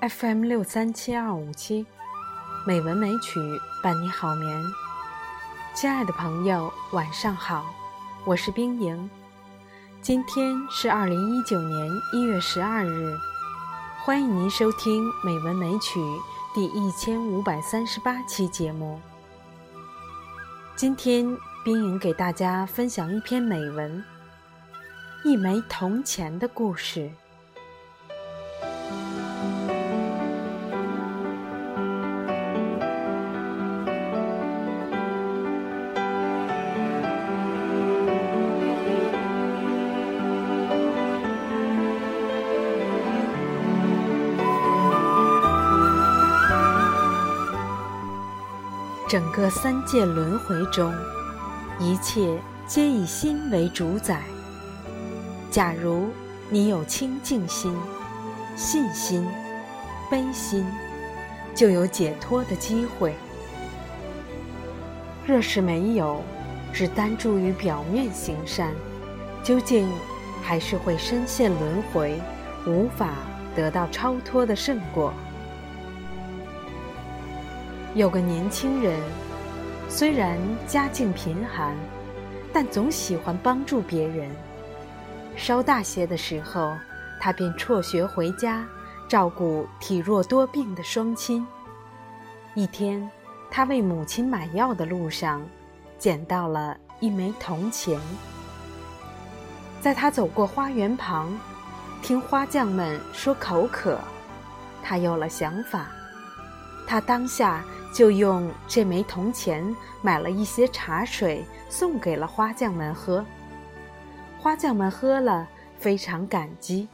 FM 六三七二五七，美文美曲伴你好眠。亲爱的朋友，晚上好，我是冰莹。今天是二零一九年一月十二日，欢迎您收听《美文美曲》第一千五百三十八期节目。今天冰莹给大家分享一篇美文，《一枚铜钱的故事》。整个三界轮回中，一切皆以心为主宰。假如你有清净心、信心、悲心，就有解脱的机会；若是没有，只单注于表面行善，究竟还是会深陷轮回，无法得到超脱的圣果。有个年轻人，虽然家境贫寒，但总喜欢帮助别人。稍大些的时候，他便辍学回家，照顾体弱多病的双亲。一天，他为母亲买药的路上，捡到了一枚铜钱。在他走过花园旁，听花匠们说口渴，他有了想法。他当下。就用这枚铜钱买了一些茶水，送给了花匠们喝。花匠们喝了，非常感激，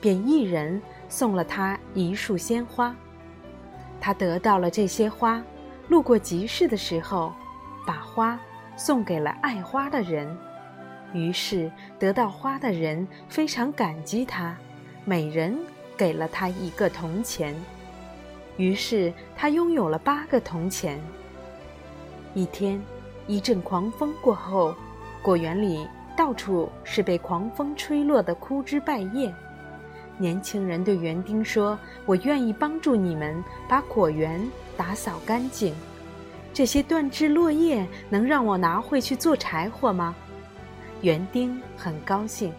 便一人送了他一束鲜花。他得到了这些花，路过集市的时候，把花送给了爱花的人。于是得到花的人非常感激他，每人给了他一个铜钱。于是他拥有了八个铜钱。一天，一阵狂风过后，果园里到处是被狂风吹落的枯枝败叶。年轻人对园丁说：“我愿意帮助你们把果园打扫干净。这些断枝落叶能让我拿回去做柴火吗？”园丁很高兴：“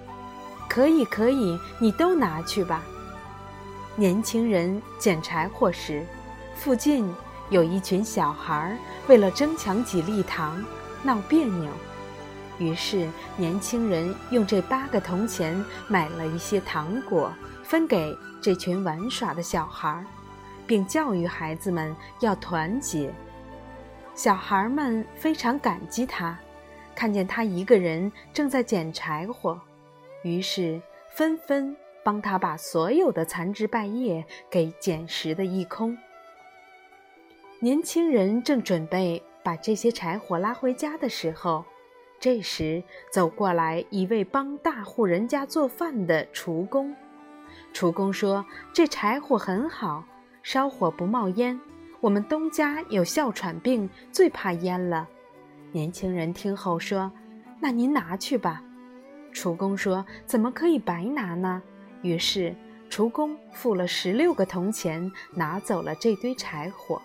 可以，可以，你都拿去吧。”年轻人捡柴火时，附近有一群小孩为了争抢几粒糖闹别扭。于是，年轻人用这八个铜钱买了一些糖果，分给这群玩耍的小孩，并教育孩子们要团结。小孩们非常感激他，看见他一个人正在捡柴火，于是纷纷。帮他把所有的残枝败叶给捡拾的一空。年轻人正准备把这些柴火拉回家的时候，这时走过来一位帮大户人家做饭的厨工。厨工说：“这柴火很好，烧火不冒烟。我们东家有哮喘病，最怕烟了。”年轻人听后说：“那您拿去吧。”厨工说：“怎么可以白拿呢？”于是，厨工付了十六个铜钱，拿走了这堆柴火。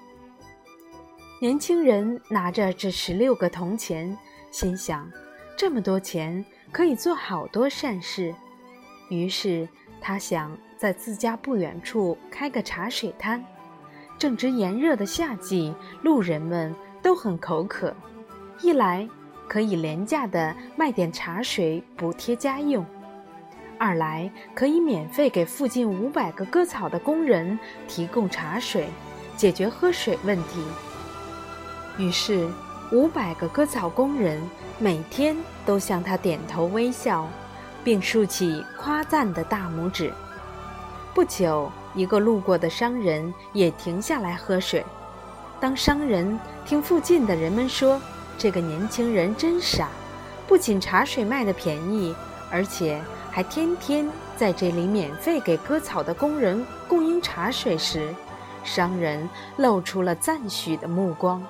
年轻人拿着这十六个铜钱，心想：这么多钱可以做好多善事。于是，他想在自家不远处开个茶水摊。正值炎热的夏季，路人们都很口渴，一来可以廉价的卖点茶水补贴家用。二来可以免费给附近五百个割草的工人提供茶水，解决喝水问题。于是，五百个割草工人每天都向他点头微笑，并竖起夸赞的大拇指。不久，一个路过的商人也停下来喝水。当商人听附近的人们说这个年轻人真傻，不仅茶水卖的便宜，而且……还天天在这里免费给割草的工人供应茶水时，商人露出了赞许的目光，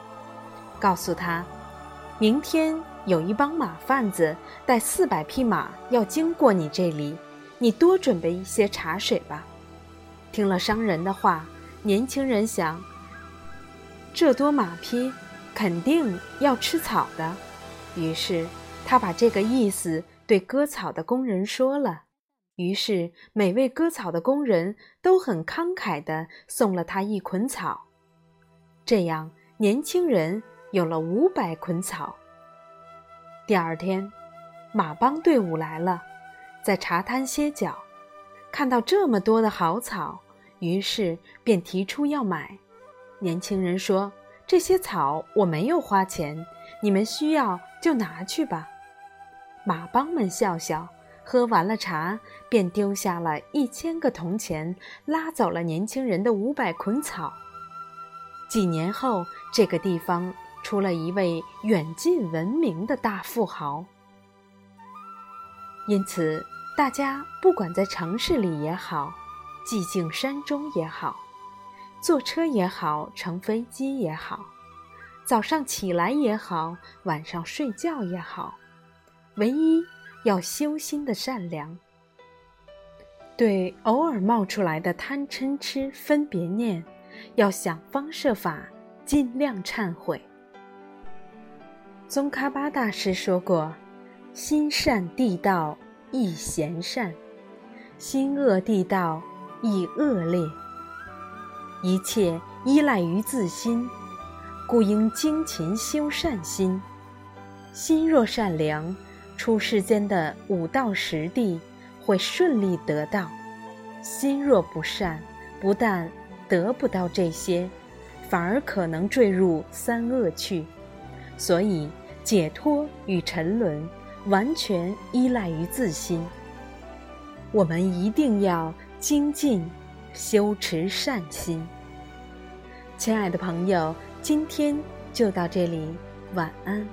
告诉他：“明天有一帮马贩子带四百匹马要经过你这里，你多准备一些茶水吧。”听了商人的话，年轻人想：这多马匹肯定要吃草的。于是他把这个意思对割草的工人说了。于是每位割草的工人都很慷慨地送了他一捆草。这样，年轻人有了五百捆草。第二天，马帮队伍来了，在茶摊歇脚，看到这么多的好草。于是便提出要买。年轻人说：“这些草我没有花钱，你们需要就拿去吧。”马帮们笑笑，喝完了茶，便丢下了一千个铜钱，拉走了年轻人的五百捆草。几年后，这个地方出了一位远近闻名的大富豪。因此，大家不管在城市里也好。寂静山中也好，坐车也好，乘飞机也好，早上起来也好，晚上睡觉也好，唯一要修心的善良。对偶尔冒出来的贪嗔痴分别念，要想方设法尽量忏悔。宗喀巴大师说过：“心善地道亦贤善，心恶地道。”亦恶劣，一切依赖于自心，故应精勤修善心。心若善良，出世间的五道十地会顺利得到；心若不善，不但得不到这些，反而可能坠入三恶趣。所以，解脱与沉沦完全依赖于自心。我们一定要。精进，修持善心。亲爱的朋友，今天就到这里，晚安。